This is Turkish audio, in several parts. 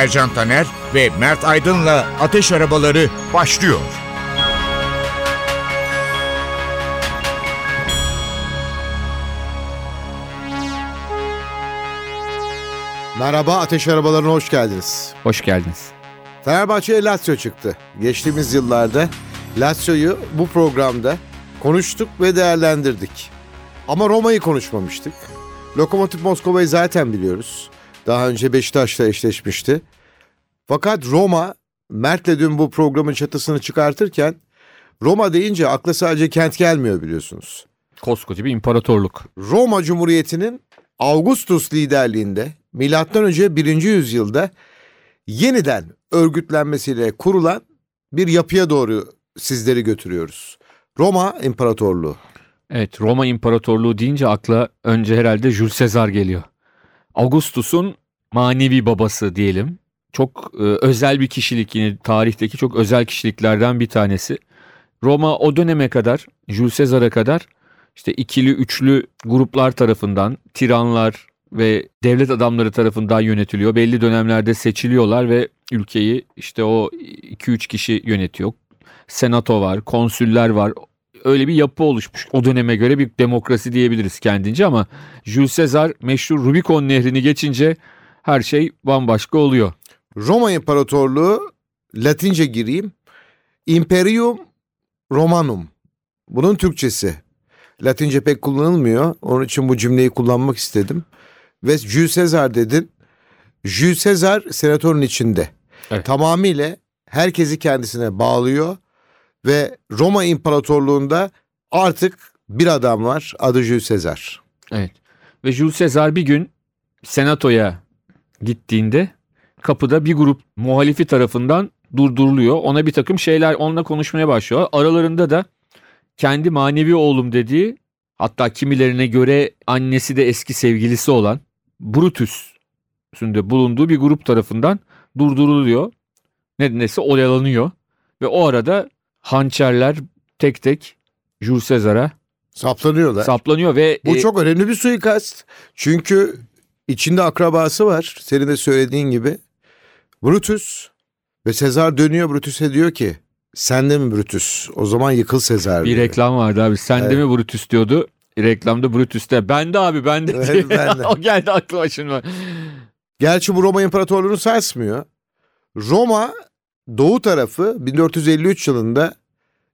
Ercan Taner ve Mert Aydın'la Ateş Arabaları başlıyor. Merhaba Ateş Arabalarına hoş geldiniz. Hoş geldiniz. Fenerbahçe'ye Lazio çıktı. Geçtiğimiz yıllarda Lazio'yu bu programda konuştuk ve değerlendirdik. Ama Roma'yı konuşmamıştık. Lokomotiv Moskova'yı zaten biliyoruz. Daha önce Beşiktaş'la eşleşmişti. Fakat Roma, Mert'le dün bu programın çatısını çıkartırken Roma deyince akla sadece kent gelmiyor biliyorsunuz. Koskoca bir imparatorluk. Roma Cumhuriyeti'nin Augustus liderliğinde milattan önce 1. yüzyılda yeniden örgütlenmesiyle kurulan bir yapıya doğru sizleri götürüyoruz. Roma İmparatorluğu. Evet Roma İmparatorluğu deyince akla önce herhalde Jules Caesar geliyor. Augustus'un manevi babası diyelim. Çok e, özel bir kişilik yine tarihteki çok özel kişiliklerden bir tanesi. Roma o döneme kadar Jules Caesar'a kadar işte ikili üçlü gruplar tarafından tiranlar ve devlet adamları tarafından yönetiliyor. Belli dönemlerde seçiliyorlar ve ülkeyi işte o 2-3 kişi yönetiyor. Senato var, konsüller var. Öyle bir yapı oluşmuş. O döneme göre bir demokrasi diyebiliriz kendince ama Jules Caesar meşhur Rubicon nehrini geçince her şey bambaşka oluyor. Roma İmparatorluğu Latince gireyim. Imperium Romanum. Bunun Türkçesi. Latince pek kullanılmıyor. Onun için bu cümleyi kullanmak istedim. Ve Jules Caesar dedin. Jules Caesar senatörün içinde. Evet. Tamamıyla herkesi kendisine bağlıyor. Ve Roma İmparatorluğu'nda artık bir adam var. Adı Jules Caesar. Evet. Ve Jules Caesar bir gün senatoya gittiğinde kapıda bir grup muhalifi tarafından durduruluyor. Ona bir takım şeyler onunla konuşmaya başlıyor. Aralarında da kendi manevi oğlum dediği hatta kimilerine göre annesi de eski sevgilisi olan Brutus'un da bulunduğu bir grup tarafından durduruluyor. Nedense oyalanıyor ve o arada hançerler tek tek Jules Caesar'a Saplanıyorlar. saplanıyor ve Bu e, çok önemli bir suikast. Çünkü içinde akrabası var. Senin de söylediğin gibi. Brutus. Ve Sezar dönüyor Brutus'e diyor ki sen de mi Brutus? O zaman yıkıl Sezar. bir diyor. reklam vardı abi. Sen de Evet. mi Brutus diyordu. Reklamda Brutus'te. Ben de abi ben de. Evet, ben de. o geldi aklıma şimdi. Gerçi bu Roma İmparatorluğu'nu sarsmıyor. Roma doğu tarafı 1453 yılında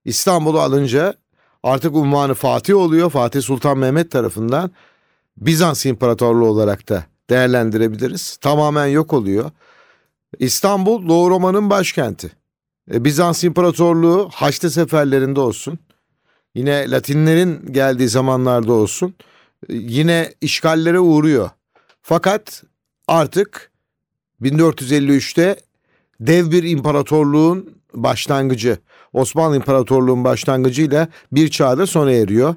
İstanbul'u alınca artık unvanı Fatih oluyor. Fatih Sultan Mehmet tarafından Bizans İmparatorluğu olarak da değerlendirebiliriz. Tamamen yok oluyor. İstanbul Doğu Roma'nın başkenti. E, Bizans İmparatorluğu Haçlı seferlerinde olsun. Yine Latinlerin geldiği zamanlarda olsun. e, Yine işgallere uğruyor. Fakat artık 1453'te dev bir imparatorluğun başlangıcı, Osmanlı İmparatorluğu'nun başlangıcıyla bir çağda sona eriyor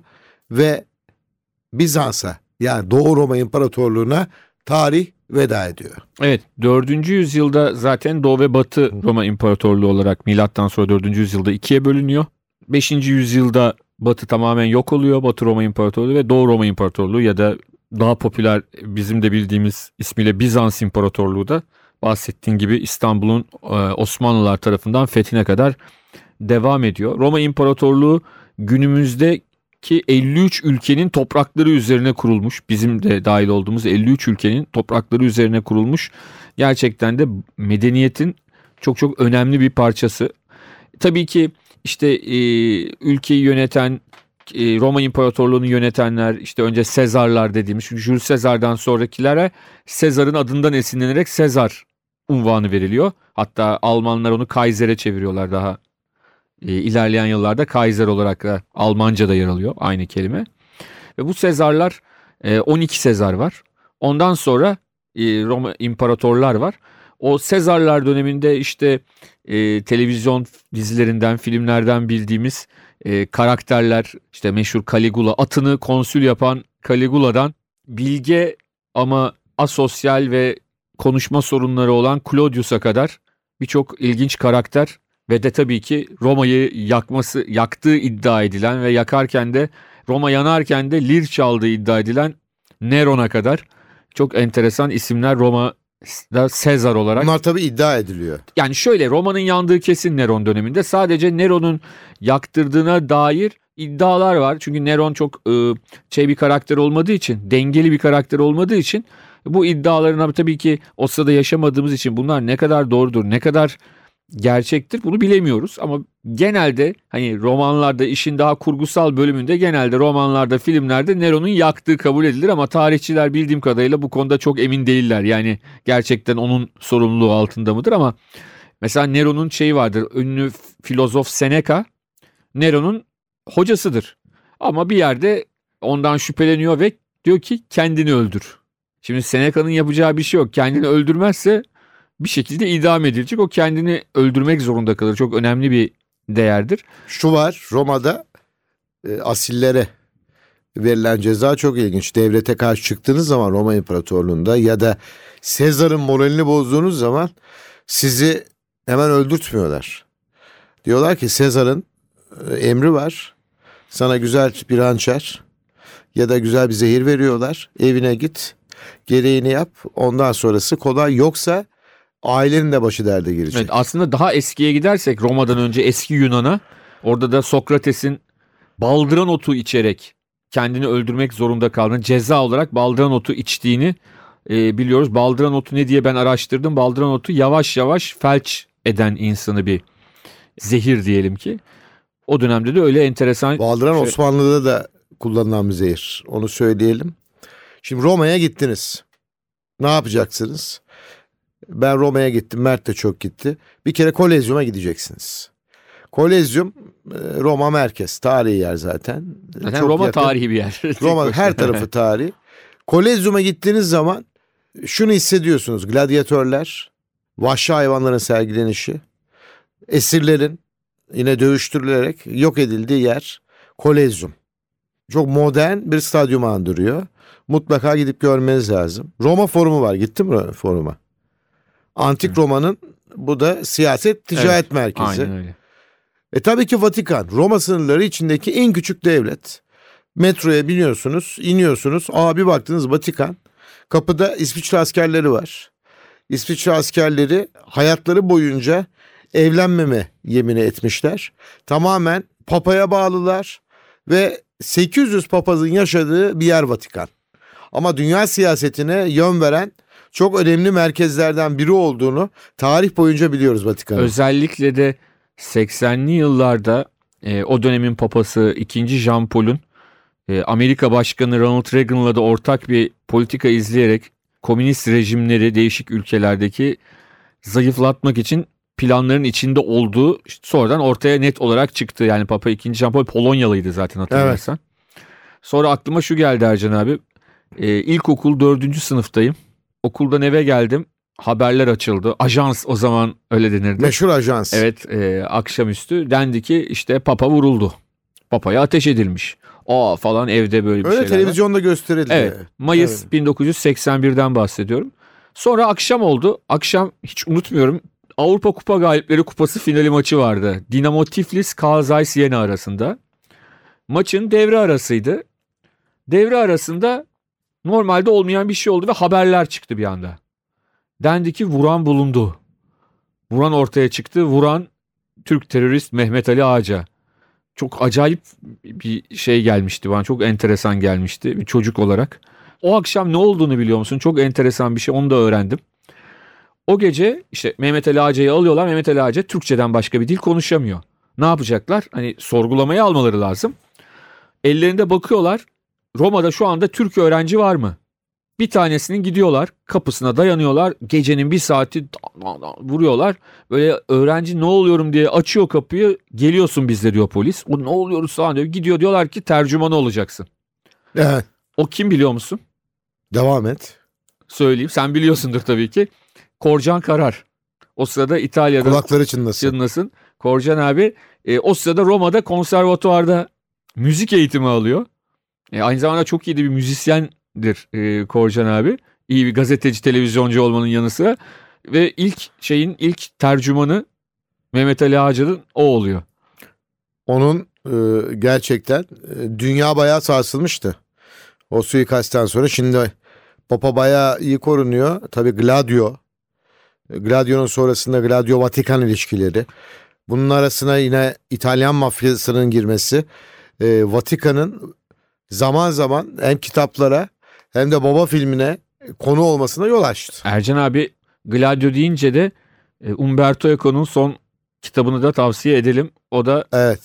ve Bizans'a yani Doğu Roma İmparatorluğu'na tarih veda ediyor. Evet 4. yüzyılda zaten Doğu ve Batı Roma İmparatorluğu olarak milattan sonra 4. yüzyılda ikiye bölünüyor. 5. yüzyılda Batı tamamen yok oluyor. Batı Roma İmparatorluğu ve Doğu Roma İmparatorluğu ya da daha popüler bizim de bildiğimiz ismiyle Bizans İmparatorluğu da bahsettiğin gibi İstanbul'un e, Osmanlılar tarafından fethine kadar devam ediyor. Roma İmparatorluğu günümüzdeki 53 ülkenin toprakları üzerine kurulmuş. Bizim de dahil olduğumuz 53 ülkenin toprakları üzerine kurulmuş. Gerçekten de medeniyetin çok çok önemli bir parçası. Tabii ki işte e, ülkeyi yöneten e, Roma İmparatorluğu'nu yönetenler işte önce Sezarlar dediğimiz Jules Sezar'dan sonrakilere Sezar'ın adından esinlenerek Sezar unvanı veriliyor. Hatta Almanlar onu Kaiser'e çeviriyorlar daha e, ilerleyen yıllarda Kaiser olarak da Almanca'da yer alıyor aynı kelime. Ve bu Sezarlar e, 12 Sezar var. Ondan sonra e, Roma imparatorlar var. O Sezarlar döneminde işte e, televizyon dizilerinden, filmlerden bildiğimiz e, karakterler işte meşhur Caligula atını konsül yapan Caligula'dan bilge ama asosyal ve konuşma sorunları olan Claudius'a kadar birçok ilginç karakter ve de tabii ki Roma'yı yakması yaktığı iddia edilen ve yakarken de Roma yanarken de lir çaldığı iddia edilen Neron'a kadar çok enteresan isimler Roma'da Sezar olarak. Bunlar tabii iddia ediliyor. Yani şöyle Roma'nın yandığı kesin Neron döneminde sadece Neron'un yaktırdığına dair iddialar var. Çünkü Neron çok e, şey bir karakter olmadığı için, dengeli bir karakter olmadığı için bu iddiaların tabii ki o sırada yaşamadığımız için bunlar ne kadar doğrudur, ne kadar gerçektir bunu bilemiyoruz ama genelde hani romanlarda işin daha kurgusal bölümünde genelde romanlarda filmlerde Nero'nun yaktığı kabul edilir ama tarihçiler bildiğim kadarıyla bu konuda çok emin değiller. Yani gerçekten onun sorumluluğu altında mıdır ama mesela Nero'nun şeyi vardır ünlü filozof Seneca Nero'nun hocasıdır ama bir yerde ondan şüpheleniyor ve diyor ki kendini öldür. Şimdi Seneca'nın yapacağı bir şey yok kendini öldürmezse bir şekilde idam edilecek. O kendini öldürmek zorunda kalır. Çok önemli bir değerdir. Şu var Roma'da e, asillere verilen ceza çok ilginç. Devlete karşı çıktığınız zaman Roma İmparatorluğu'nda ya da Sezar'ın moralini bozduğunuz zaman sizi hemen öldürtmüyorlar. Diyorlar ki Sezar'ın e, emri var. Sana güzel bir hançer ya da güzel bir zehir veriyorlar. Evine git. Gereğini yap. Ondan sonrası kolay. Yoksa ailenin de başı derde girecek. Evet, aslında daha eskiye gidersek Roma'dan önce eski Yunan'a orada da Sokrates'in baldıran otu içerek kendini öldürmek zorunda kaldığını ceza olarak baldıran otu içtiğini e, biliyoruz. Baldıran otu ne diye ben araştırdım. Baldıran otu yavaş yavaş felç eden insanı bir zehir diyelim ki. O dönemde de öyle enteresan. Baldıran şey... Osmanlı'da da kullanılan bir zehir. Onu söyleyelim. Şimdi Roma'ya gittiniz. Ne yapacaksınız? Ben Roma'ya gittim. Mert de çok gitti. Bir kere Kolezyum'a gideceksiniz. Kolezyum e, Roma merkez. Tarihi yer zaten. Zaten çok Roma yakın. tarihi bir yer. Roma her tarafı tarihi. Kolezyum'a gittiğiniz zaman şunu hissediyorsunuz. Gladyatörler, vahşi hayvanların sergilenişi, esirlerin yine dövüştürülerek yok edildiği yer Kolezyum. Çok modern bir stadyum andırıyor. Mutlaka gidip görmeniz lazım. Roma forumu var. Gittin mi foruma? Antik Roma'nın bu da siyaset ticaret evet, merkezi. Aynen öyle. E tabii ki Vatikan Roma sınırları içindeki en küçük devlet. Metroya biniyorsunuz, iniyorsunuz. Aa bir baktınız Vatikan. Kapıda İsviçre askerleri var. İsviçre askerleri hayatları boyunca evlenmeme yemini etmişler. Tamamen papaya bağlılar ve 800 papazın yaşadığı bir yer Vatikan. Ama dünya siyasetine yön veren çok önemli merkezlerden biri olduğunu tarih boyunca biliyoruz Vatikan'ın. Özellikle de 80'li yıllarda e, o dönemin papası 2. Jean Paul'un e, Amerika Başkanı Ronald Reagan'la da ortak bir politika izleyerek komünist rejimleri değişik ülkelerdeki zayıflatmak için planların içinde olduğu sonradan ortaya net olarak çıktı. Yani Papa 2. Jean Paul Polonyalıydı zaten hatırlarsan. Evet. Sonra aklıma şu geldi Ercan abi. Ee, ilkokul 4. sınıftayım. Okuldan eve geldim. Haberler açıldı. Ajans o zaman öyle denirdi. Meşhur ajans. Evet e, akşamüstü dendi ki işte Papa vuruldu. Papaya ateş edilmiş. Aa falan evde böyle bir Öyle şeyler. televizyonda gösterildi. Evet. Mayıs evet. 1981'den bahsediyorum. Sonra akşam oldu. Akşam hiç unutmuyorum. Avrupa Kupa Galipleri Kupası finali maçı vardı. Dinamo Tiflis Kazay Siena arasında. Maçın devre arasıydı. Devre arasında Normalde olmayan bir şey oldu ve haberler çıktı bir anda. Dendi ki vuran bulundu. Vuran ortaya çıktı. Vuran Türk terörist Mehmet Ali Ağaca. Çok acayip bir şey gelmişti bana. Çok enteresan gelmişti bir çocuk olarak. O akşam ne olduğunu biliyor musun? Çok enteresan bir şey. Onu da öğrendim. O gece işte Mehmet Ali Ağaca'yı alıyorlar. Mehmet Ali Ağaca Türkçeden başka bir dil konuşamıyor. Ne yapacaklar? Hani sorgulamaya almaları lazım. Ellerinde bakıyorlar. Roma'da şu anda Türk öğrenci var mı? Bir tanesinin gidiyorlar kapısına dayanıyorlar gecenin bir saati vuruyorlar. Böyle öğrenci ne oluyorum diye açıyor kapıyı geliyorsun bizde diyor polis. O ne oluyoruz falan diyor. Gidiyor diyorlar ki tercümanı olacaksın. Evet. O kim biliyor musun? Devam et. Söyleyeyim sen biliyorsundur tabii ki. Korcan Karar. O sırada İtalya'da Kulakları çınlasın. çınlasın. Korcan abi e, o sırada Roma'da konservatuvarda müzik eğitimi alıyor. E, aynı zamanda çok iyi de bir müzisyendir e, Korcan abi. İyi bir gazeteci, televizyoncu olmanın yanı sıra. Ve ilk şeyin ilk tercümanı Mehmet Ali Ağacan'ın o oluyor. Onun e, gerçekten e, dünya bayağı sarsılmıştı. O suikastten sonra şimdi Papa bayağı iyi korunuyor. Tabii Gladio. Gladio'nun sonrasında Gladio-Vatikan ilişkileri. Bunun arasına yine İtalyan mafyasının girmesi. E, Vatikan'ın zaman zaman hem kitaplara hem de baba filmine konu olmasına yol açtı. Ercan abi Gladio deyince de e, Umberto Eco'nun son kitabını da tavsiye edelim. O da Evet.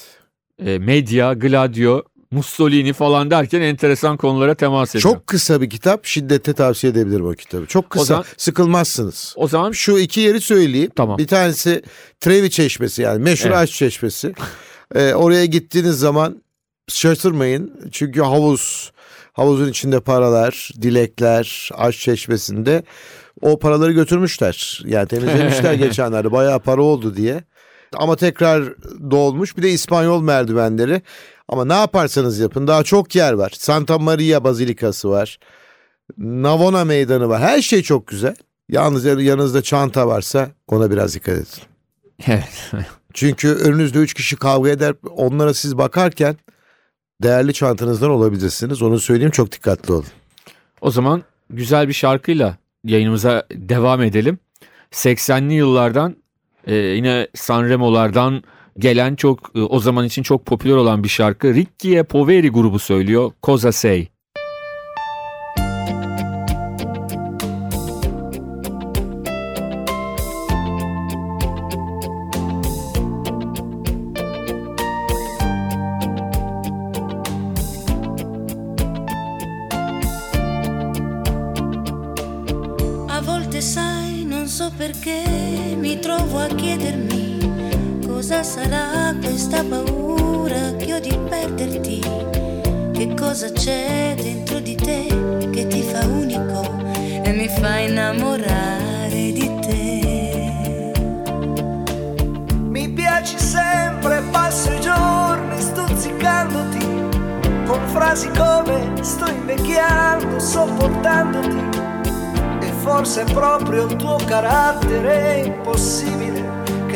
e, medya, Gladio, Mussolini falan derken enteresan konulara temas ediyor. Çok kısa bir kitap. Şiddetle tavsiye edebilirim o kitabı. Çok kısa. zaman- Sıkılmazsınız. O zaman Şu iki yeri söyleyeyim. Tamam. Bir tanesi Trevi Çeşmesi yani meşhur Evet. aşk çeşmesi. Ee, oraya gittiğiniz zaman şaşırmayın. Çünkü havuz, havuzun içinde paralar, dilekler, aşk çeşmesinde o paraları götürmüşler. Yani temizlemişler geçenlerde bayağı para oldu diye. Ama tekrar dolmuş. Bir de İspanyol merdivenleri. Ama ne yaparsanız yapın daha çok yer var. Santa Maria Bazilikası var. Navona Meydanı var. Her şey çok güzel. Yalnız yanınızda çanta varsa ona biraz dikkat edin. Evet. Çünkü önünüzde üç kişi kavga eder. Onlara siz bakarken değerli çantanızdan olabilirsiniz. Onu söyleyeyim çok dikkatli olun. O zaman güzel bir şarkıyla yayınımıza devam edelim. 80'li yıllardan e, yine Sanremo'lardan gelen çok e, o zaman için çok popüler olan bir şarkı. Ricky e Poveri grubu söylüyor. Cosa Sei.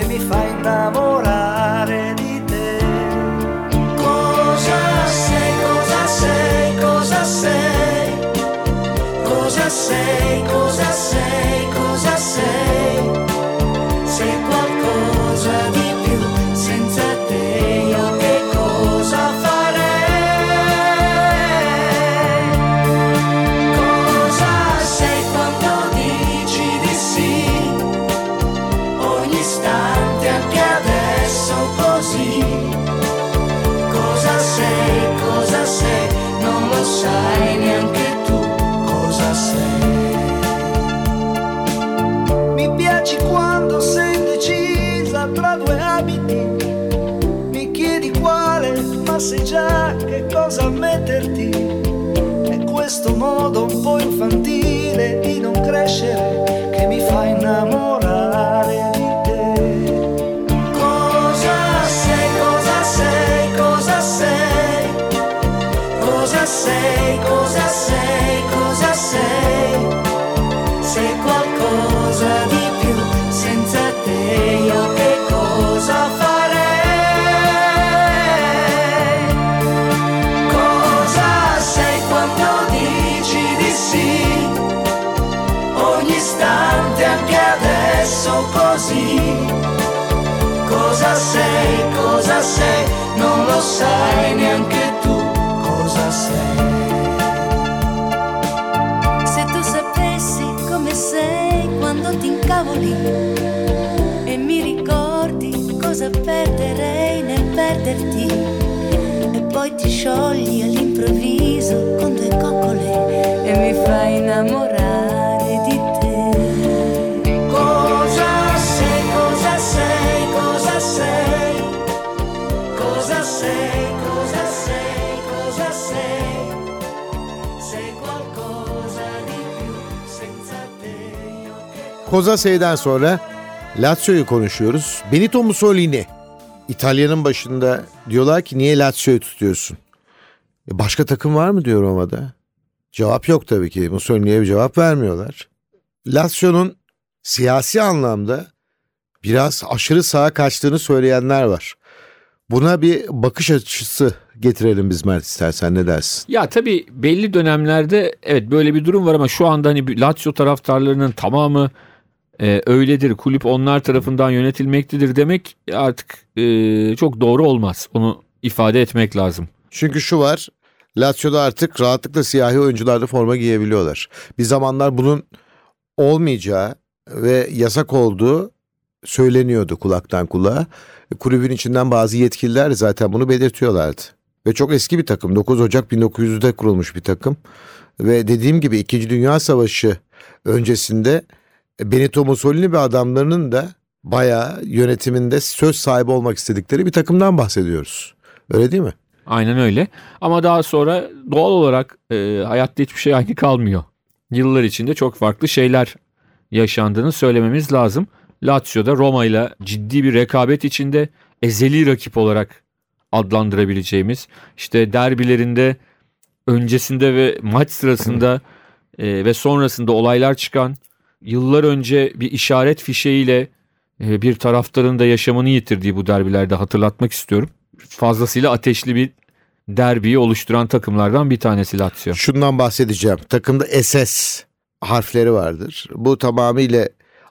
Mi fa innamorare questo modo un po' infantile di non crescere che mi fa innamorare sei, cosa sei? Non lo sai neanche tu cosa sei. Se tu sapessi come sei quando ti incavoli e mi ricordi cosa perderei nel perderti e poi ti sciogli all'improvviso con due coccole e mi fai innamorare Kozase'den sonra Lazio'yu konuşuyoruz. Benito Mussolini. İtalya'nın başında diyorlar ki niye Lazio'yu tutuyorsun? E başka takım var mı diyor Roma'da. Cevap yok tabii ki. Mussolini'ye bir cevap vermiyorlar. Lazio'nun siyasi anlamda biraz aşırı sağa kaçtığını söyleyenler var. Buna bir bakış açısı getirelim biz Mert istersen ne dersin? Ya tabii belli dönemlerde evet böyle bir durum var ama şu anda hani Lazio taraftarlarının tamamı e, öyledir. Kulüp onlar tarafından yönetilmektedir demek artık e, çok doğru olmaz. Onu ifade etmek lazım. Çünkü şu var Lazio'da artık rahatlıkla siyahi oyuncular da forma giyebiliyorlar. Bir zamanlar bunun olmayacağı ve yasak olduğu söyleniyordu kulaktan kulağa. Kulübün içinden bazı yetkililer zaten bunu belirtiyorlardı. Ve çok eski bir takım. 9 Ocak 1900'de kurulmuş bir takım. Ve dediğim gibi 2. Dünya Savaşı öncesinde Benito Mussolini ve adamlarının da bayağı yönetiminde söz sahibi olmak istedikleri bir takımdan bahsediyoruz. Öyle değil mi? Aynen öyle. Ama daha sonra doğal olarak e, hayatta hiçbir şey aynı kalmıyor. Yıllar içinde çok farklı şeyler yaşandığını söylememiz lazım. Lazio'da Roma ile ciddi bir rekabet içinde ezeli rakip olarak adlandırabileceğimiz işte derbilerinde öncesinde ve maç sırasında e, ve sonrasında olaylar çıkan yıllar önce bir işaret fişeğiyle e, bir taraftarın da yaşamını yitirdiği bu derbilerde hatırlatmak istiyorum. Fazlasıyla ateşli bir derbiyi oluşturan takımlardan bir tanesi Lazio. Şundan bahsedeceğim. Takımda SS harfleri vardır. Bu tamamıyla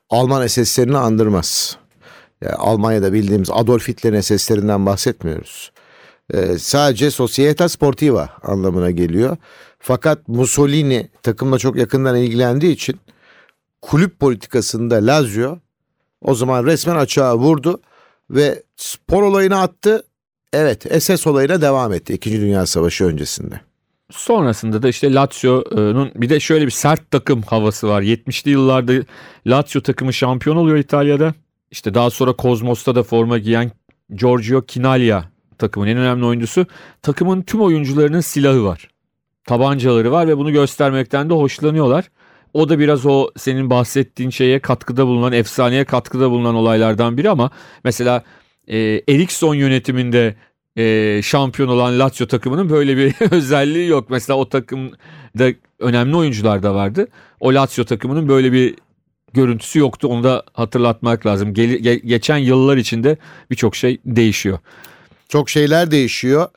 Alman SS'lerini andırmaz. Yani Almanya'da bildiğimiz Adolf Hitler'in SS'lerinden bahsetmiyoruz. Ee, sadece Societa Sportiva anlamına geliyor. Fakat Mussolini takımla çok yakından ilgilendiği için kulüp politikasında Lazio o zaman resmen açığa vurdu ve spor olayını attı. Evet SS olayına devam etti 2. Dünya Savaşı öncesinde. Sonrasında da işte Lazio'nun bir de şöyle bir sert takım havası var. 70'li yıllarda Lazio takımı şampiyon oluyor İtalya'da. İşte daha sonra Kozmos'ta da forma giyen Giorgio Chinaglia takımın en önemli oyuncusu. Takımın tüm oyuncularının silahı var. Tabancaları var ve bunu göstermekten de hoşlanıyorlar. O da biraz o senin bahsettiğin şeye katkıda bulunan, efsaneye katkıda bulunan olaylardan biri ama mesela e, Eriksson yönetiminde e, şampiyon olan Lazio takımının böyle bir özelliği yok. Mesela o takımda önemli oyuncular da vardı. O Lazio takımının böyle bir görüntüsü yoktu. Onu da hatırlatmak lazım. Ge- ge- geçen yıllar içinde birçok şey değişiyor. Çok şeyler değişiyor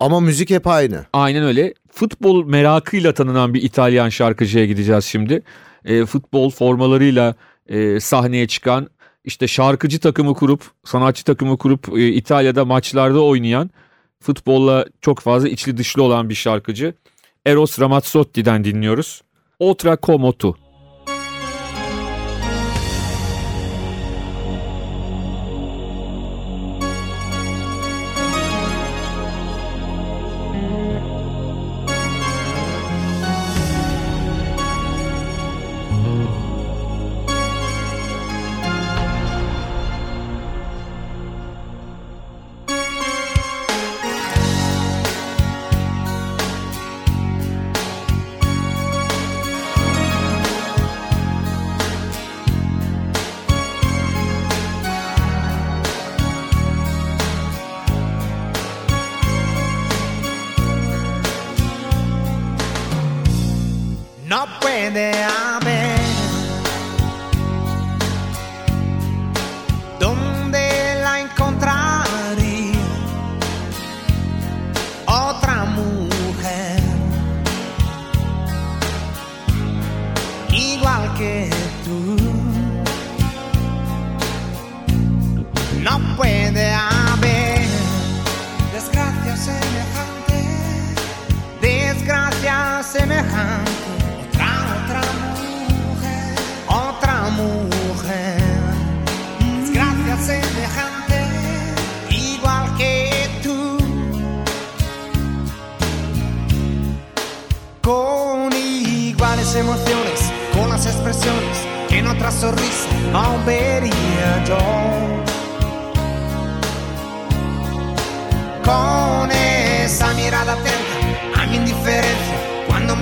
ama müzik hep aynı. Aynen öyle. Futbol merakıyla tanınan bir İtalyan şarkıcıya gideceğiz şimdi. E, futbol formalarıyla e, sahneye çıkan işte şarkıcı takımı kurup sanatçı takımı kurup e, İtalya'da maçlarda oynayan futbolla çok fazla içli dışlı olan bir şarkıcı. Eros Ramazzotti'den dinliyoruz. Otra como tu.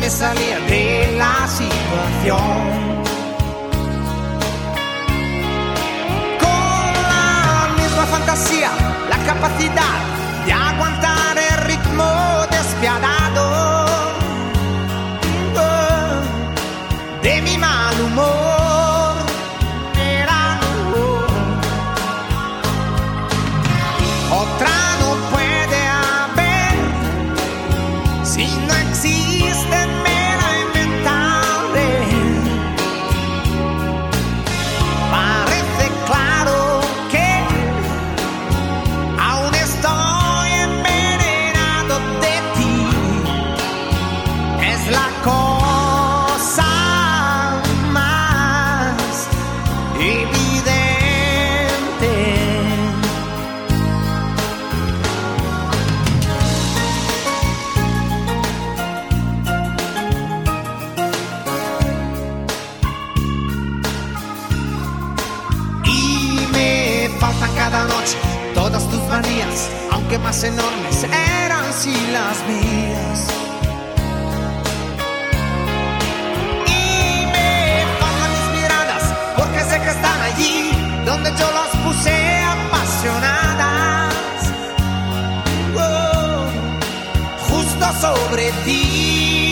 de salir de la situación. Con la misma fantasía, la capacidad de aguantar. Cada noche todas tus manías, aunque más enormes eran si las mías. Y me faltan mis miradas, porque sé que están allí donde yo las puse apasionadas. Oh, justo sobre ti.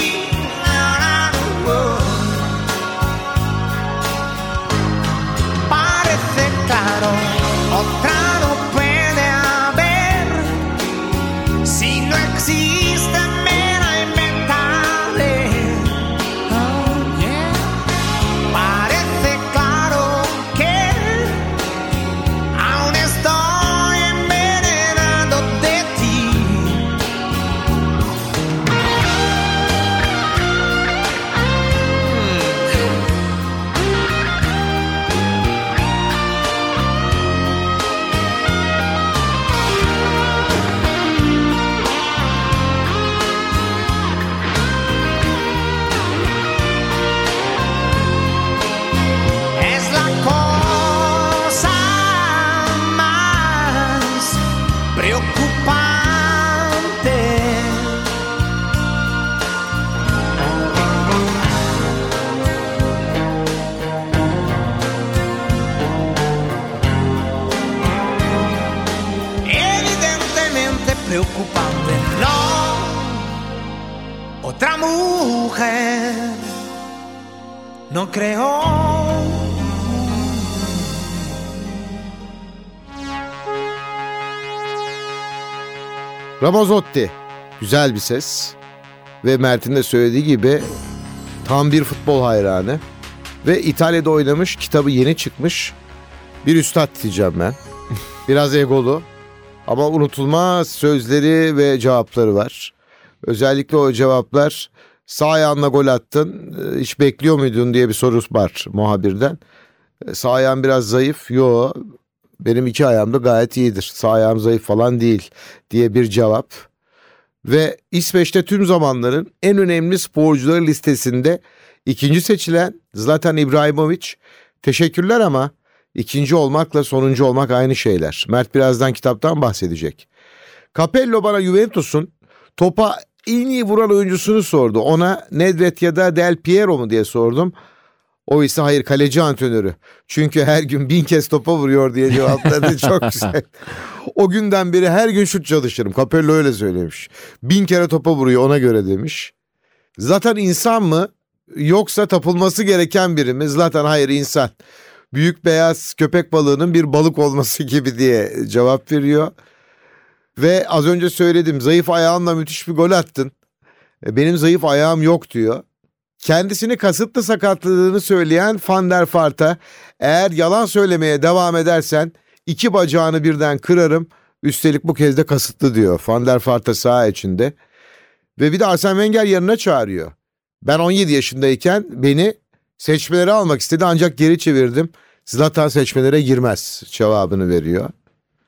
Ramazzotti. Güzel bir ses. Ve Mert'in de söylediği gibi tam bir futbol hayranı. Ve İtalya'da oynamış, kitabı yeni çıkmış. Bir üstad diyeceğim ben. Biraz egolu. Ama unutulmaz sözleri ve cevapları var. Özellikle o cevaplar sağ ayağınla gol attın e, hiç bekliyor muydun diye bir soru var muhabirden. E, Sağ ayağım biraz zayıf. Yo benim iki ayağım da gayet iyidir. Sağ ayağım zayıf falan değil diye bir cevap. Ve İsveç'te tüm zamanların en önemli sporcuları listesinde ikinci seçilen Zlatan İbrahimovic. Teşekkürler ama ikinci olmakla sonuncu olmak aynı şeyler. Mert birazdan kitaptan bahsedecek. Capello bana Juventus'un topa en iyi vuran oyuncusunu sordu. Ona Nedved ya da Del Piero mu diye sordum. O ise hayır kaleci antrenörü. Çünkü her gün bin kez topa vuruyor diye cevapladı. Çok güzel. O günden beri her gün şut çalışırım. Capello öyle söylemiş. Bin kere topa vuruyor ona göre demiş. Zaten insan mı yoksa tapılması gereken biri mi? Zaten hayır insan. Büyük beyaz köpek balığının bir balık olması gibi diye cevap veriyor. Ve az önce söyledim zayıf ayağınla müthiş bir gol attın. E, Benim zayıf ayağım yok diyor. Kendisini kasıtlı sakatladığını söyleyen Van der Vaart'a eğer yalan söylemeye devam edersen iki bacağını birden kırarım. Üstelik bu kez de kasıtlı diyor Van der Vaart'a saha içinde. Ve bir de Arsene Wenger yanına çağırıyor. Ben 17 yaşındayken beni seçmelere almak istedi ancak geri çevirdim. Zlatan seçmelere girmez cevabını veriyor.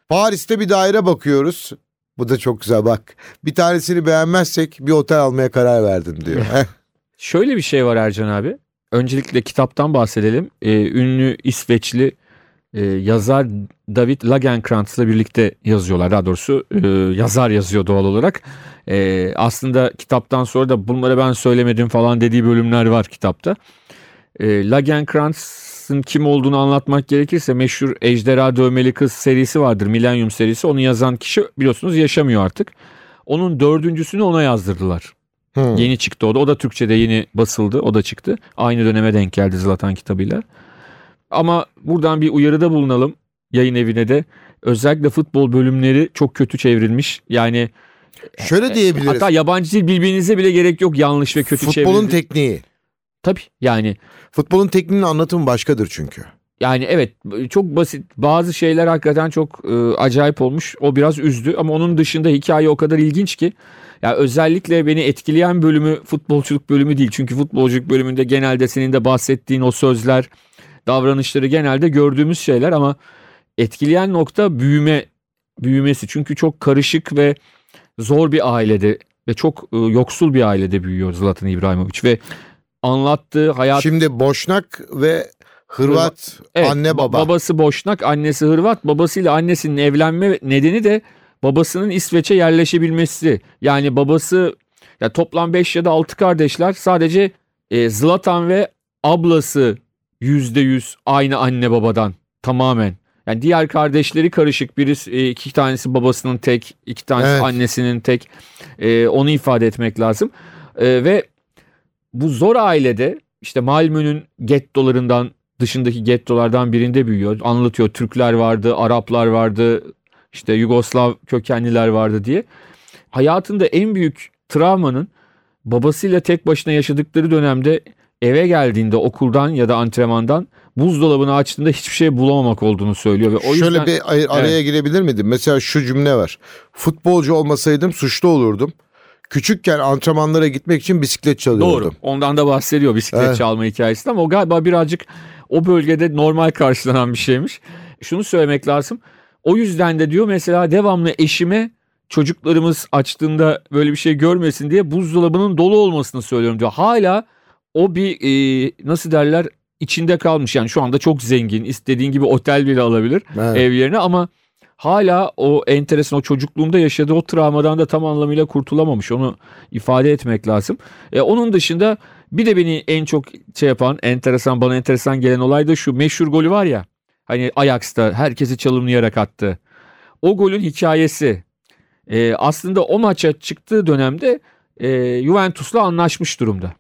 Paris'te bir daire bakıyoruz. Bu da çok güzel bak. Bir tanesini beğenmezsek bir otel almaya karar verdim diyor. Şöyle bir şey var Ercan abi. Öncelikle kitaptan bahsedelim. Ee, ünlü İsveçli e, yazar David Lagercrantz ile birlikte yazıyorlar. Daha doğrusu e, yazar yazıyor doğal olarak. E, aslında kitaptan sonra da bunları ben söylemedim falan dediği bölümler var kitapta. E, Lagercrantz'ın kim olduğunu anlatmak gerekirse meşhur Ejderha Dövmeli Kız serisi vardır. Millennium serisi. Onu yazan kişi biliyorsunuz yaşamıyor artık. Onun dördüncüsünü ona yazdırdılar. Hı. Yeni çıktı o da. O da Türkçe'de yeni basıldı. O da çıktı. Aynı döneme denk geldi Zlatan kitabıyla. Ama buradan bir uyarıda bulunalım yayın evine de. Özellikle futbol bölümleri çok kötü çevrilmiş. Yani Şöyle diyebiliriz. hatta yabancı dil bilmenize bile gerek yok yanlış ve kötü Futbolun çevrildi. tekniği. Tabii yani Futbolun tekniğinin anlatımı başkadır çünkü. yani evet çok basit bazı şeyler hakikaten çok e, acayip olmuş. O biraz üzdü ama onun dışında hikaye o kadar ilginç ki ya özellikle beni etkileyen bölümü futbolculuk bölümü değil. Çünkü futbolculuk bölümünde genelde senin de bahsettiğin o sözler, davranışları genelde gördüğümüz şeyler ama etkileyen nokta büyüme büyümesi. Çünkü çok karışık ve zor bir ailede ve çok e, yoksul bir ailede büyüyor Zlatan İbrahimovic ve anlattığı hayat Şimdi Boşnak ve Hırvat Evet, anne ba- baba. Babası Boşnak, annesi Hırvat. Babasıyla annesinin evlenme nedeni de babasının İsveç'e yerleşebilmesi. Yani babası ya toplam 5 ya da 6 kardeşler. Sadece e, Zlatan ve ablası %100 aynı anne babadan tamamen. Yani diğer kardeşleri karışık. Birisi e, iki tanesi babasının tek, iki tanesi Evet. annesinin tek. E, onu ifade etmek lazım. E, ve bu zor ailede işte Malmö'nün gettolarından dışındaki gettolardan birinde büyüyor. Anlatıyor Türkler vardı, Araplar vardı, işte Yugoslav kökenliler vardı diye. Hayatında en büyük travmanın babasıyla tek başına yaşadıkları dönemde eve geldiğinde okuldan ya da antrenmandan buzdolabını açtığında hiçbir şey bulamamak olduğunu söylüyor. Ve o Şöyle yüzden bir ay- araya girebilir miydim? Mesela şu cümle var. Futbolcu olmasaydım suçlu olurdum. Küçükken antrenmanlara gitmek için bisiklet çalıyordum. Doğru. Ondan da bahsediyor bisiklet Evet. çalma hikayesinden ama o galiba birazcık o bölgede normal karşılanan bir şeymiş. Şunu söylemek lazım. O yüzden de diyor mesela devamlı eşime çocuklarımız açtığında böyle bir şey görmesin diye buzdolabının dolu olmasını söylüyorum diyor. Hala o bir e, nasıl derler içinde kalmış yani şu anda çok zengin istediğin gibi otel bile alabilir Evet. ev yerine ama hala o enteresan o çocukluğunda yaşadığı o travmadan da tam anlamıyla kurtulamamış. Onu ifade etmek lazım. E, onun dışında bir de beni en çok şey yapan enteresan bana enteresan gelen olay da şu meşhur golü var ya. Hani Ajax'ta herkesi çalımlayarak attı. O golün hikayesi e, aslında o maça çıktığı dönemde e, Juventus'la anlaşmış durumda.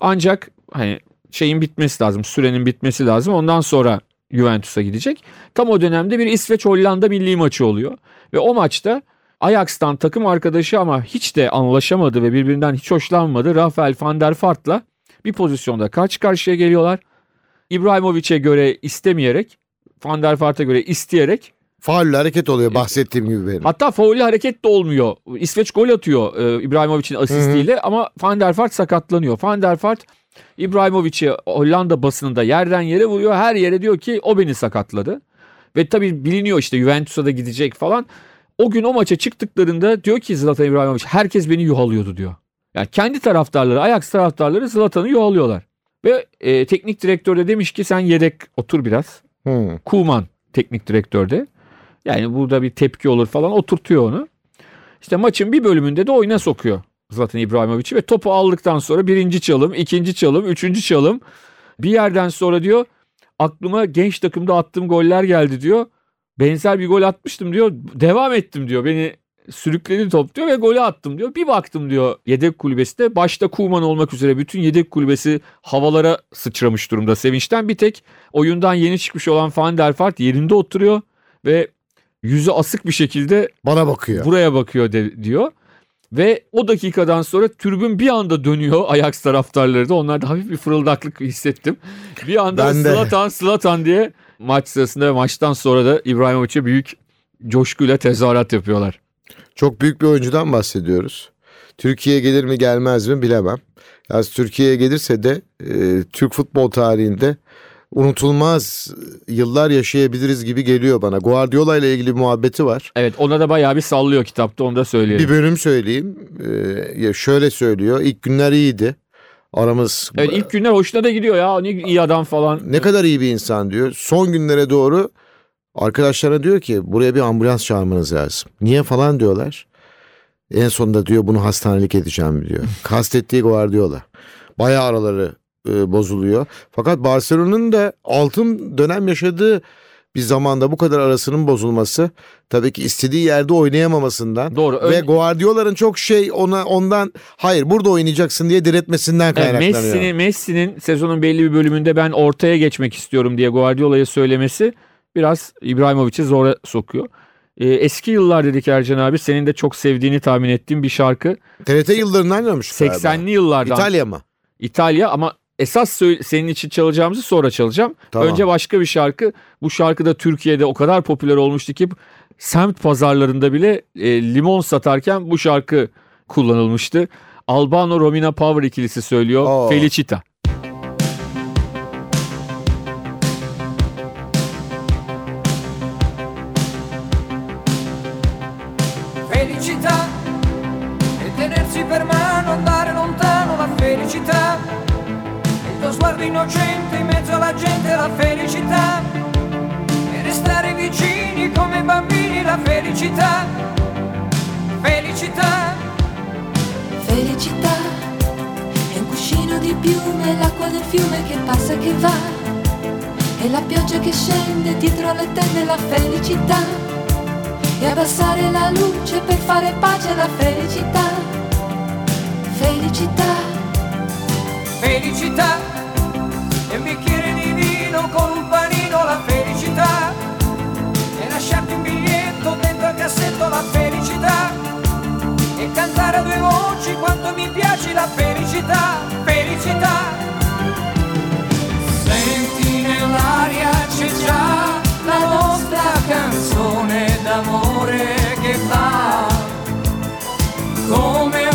Ancak hani şeyin bitmesi lazım, sürenin bitmesi lazım. Ondan sonra Juventus'a gidecek. Tam o dönemde bir İsveç-Hollanda milli maçı oluyor. Ve o maçta Ajax'tan takım arkadaşı ama hiç de anlaşamadı ve birbirinden hiç hoşlanmadı. Rafael van der Vaart'la bir pozisyonda karşı karşıya geliyorlar. İbrahimovic'e göre istemeyerek, van der Vaart'a göre isteyerek Faulle hareket oluyor bahsettiğim gibi benim. Hatta faullü hareket de olmuyor. İsveç gol atıyor e, İbrahimovic'in asistiyle ama Van der Vaart sakatlanıyor. Van der Vaart İbrahimovic'i Hollanda basınında yerden yere vuruyor. Her yere diyor ki o beni sakatladı. Ve tabii biliniyor işte Juventus'a da gidecek falan. O gün o maça çıktıklarında diyor ki Zlatan İbrahimovic herkes beni yuhalıyordu diyor. Yani kendi taraftarları, Ajax taraftarları Zlatan'ı yuhalıyorlar. Ve e, teknik direktör de demiş ki sen yedek otur biraz. Hı. Kuman teknik direktörde. Yani burada bir tepki olur falan oturtuyor onu. İşte maçın bir bölümünde de oyuna sokuyor Zlatan İbrahimovic'i ve topu aldıktan sonra birinci çalım, ikinci çalım, üçüncü çalım. Bir yerden sonra diyor aklıma genç takımda attığım goller geldi diyor. Benzer bir gol atmıştım diyor. Devam ettim diyor. Beni sürükledi top diyor ve golü attım diyor. Bir baktım diyor yedek kulübesinde başta Kuman olmak üzere bütün yedek kulübesi havalara sıçramış durumda sevinçten. Bir tek oyundan yeni çıkmış olan Van der Vaart yerinde oturuyor ve yüzü asık bir şekilde Bana bakıyor. buraya bakıyor de- diyor. Ve o dakikadan sonra tribün bir anda dönüyor Ajax taraftarları da. Onlarda hafif bir fırıldaklık hissettim. Bir anda Ben de. Zlatan Zlatan diye maç sırasında ve maçtan sonra da İbrahimovic'e büyük coşkuyla tezahürat yapıyorlar. Çok büyük bir oyuncudan bahsediyoruz. Türkiye'ye gelir mi gelmez mi bilemem. Yalnız Türkiye'ye gelirse de e, Türk futbol tarihinde unutulmaz yıllar yaşayabiliriz gibi geliyor bana. Guardiola ile ilgili bir muhabbeti var. Evet ona da bayağı bir sallıyor kitapta onu da söyleyelim. Bir bölüm söyleyeyim. Ee, şöyle söylüyor. İlk günler iyiydi. Aramız Evet ilk günler hoşuna da gidiyor ya ne iyi adam falan. ne kadar iyi bir insan diyor. Son günlere doğru arkadaşlarına diyor ki buraya bir ambulans çağırmanız lazım. Niye falan diyorlar. En sonunda diyor bunu hastanelik edeceğim diyor. Kastettiği Guardiola. Bayağı araları e, bozuluyor. Fakat Barcelona'nın da altın dönem yaşadığı bir zamanda bu kadar arasının bozulması tabii ki istediği yerde oynayamamasından Doğru. ve Ön- Guardiola'nın çok şey ona ondan hayır burada oynayacaksın diye diretmesinden kaynaklanıyor. Messi'nin Messi'nin sezonun belli bir bölümünde ben ortaya geçmek istiyorum diye Guardiola'ya söylemesi biraz İbrahimovic'i zora sokuyor. Ee, eski yıllar dedik Ercan abi senin de çok sevdiğini tahmin ettiğim bir şarkı. TRT yıllarından oynamış 80'li yıllardan İtalya mı? İtalya ama esas senin için çalacağımızı sonra çalacağım. Tamam. Önce başka bir şarkı. Bu şarkı da Türkiye'de o kadar popüler olmuştu ki semt pazarlarında bile e, limon satarken bu şarkı kullanılmıştı. Albano Romina Power ikilisi söylüyor. Oo. Felicita. Fiume che passa e che va. E la pioggia che scende dietro alle tende la felicità. E abbassare la luce per fare pace alla felicità. Felicità, Felicità. E un bicchiere di vino con un panino la felicità. E lasciarti un biglietto dentro al cassetto la felicità. E cantare a due voci quanto mi piace la felicità. Felicità. Nell'aria c'è già la nostra canzone d'amore che va. Come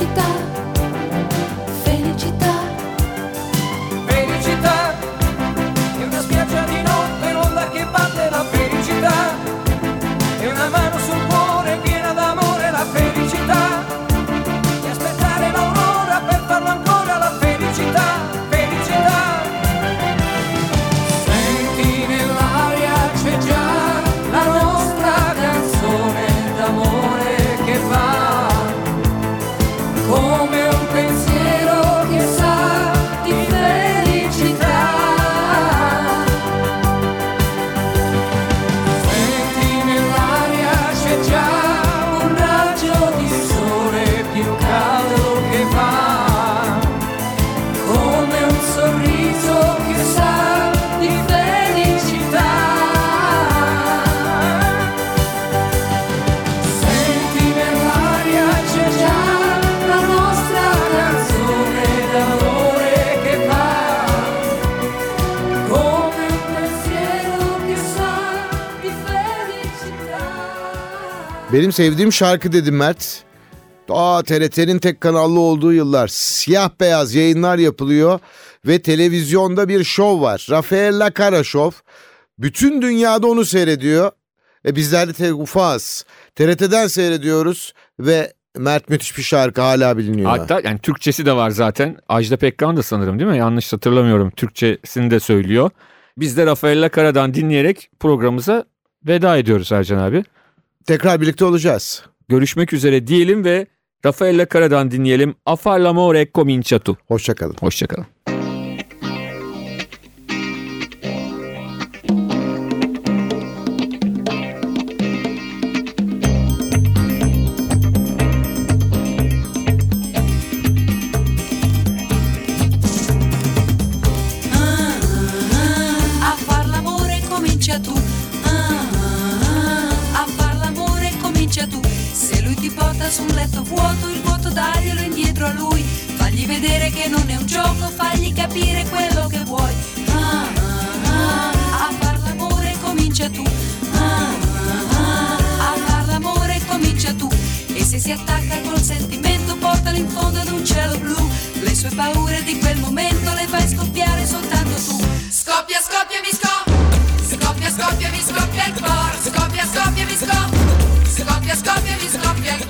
читать. Benim sevdiğim şarkı dedim Mert. Aa TRT'nin tek kanallı olduğu yıllar siyah beyaz yayınlar yapılıyor ve televizyonda bir şov var. Rafael La Cara Show. Bütün dünyada onu seyrediyor. E bizler de te- ufaz. TRT'den seyrediyoruz ve Mert müthiş bir şarkı hala biliniyor. Hatta yani Türkçesi de var zaten. Ajda Pekkan da sanırım değil mi? Yanlış hatırlamıyorum. Türkçesini de söylüyor. Biz de Rafaella Kara'dan dinleyerek programımıza veda ediyoruz Ercan abi. Tekrar birlikte olacağız. Görüşmek üzere diyelim ve Rafaella Kara'dan dinleyelim. Affar l'amore comincia tu. Hoşçakalın. Hoşçakalın. luce di quel momento le fai scoppiare soltanto tu. Scoppia, scoppia, mi scoppia. Scoppia, scoppia, mi scoppia il cuore. Scoppia, scoppia, mi scoppia. Scoppia, scoppia, mi scoppia il cuore.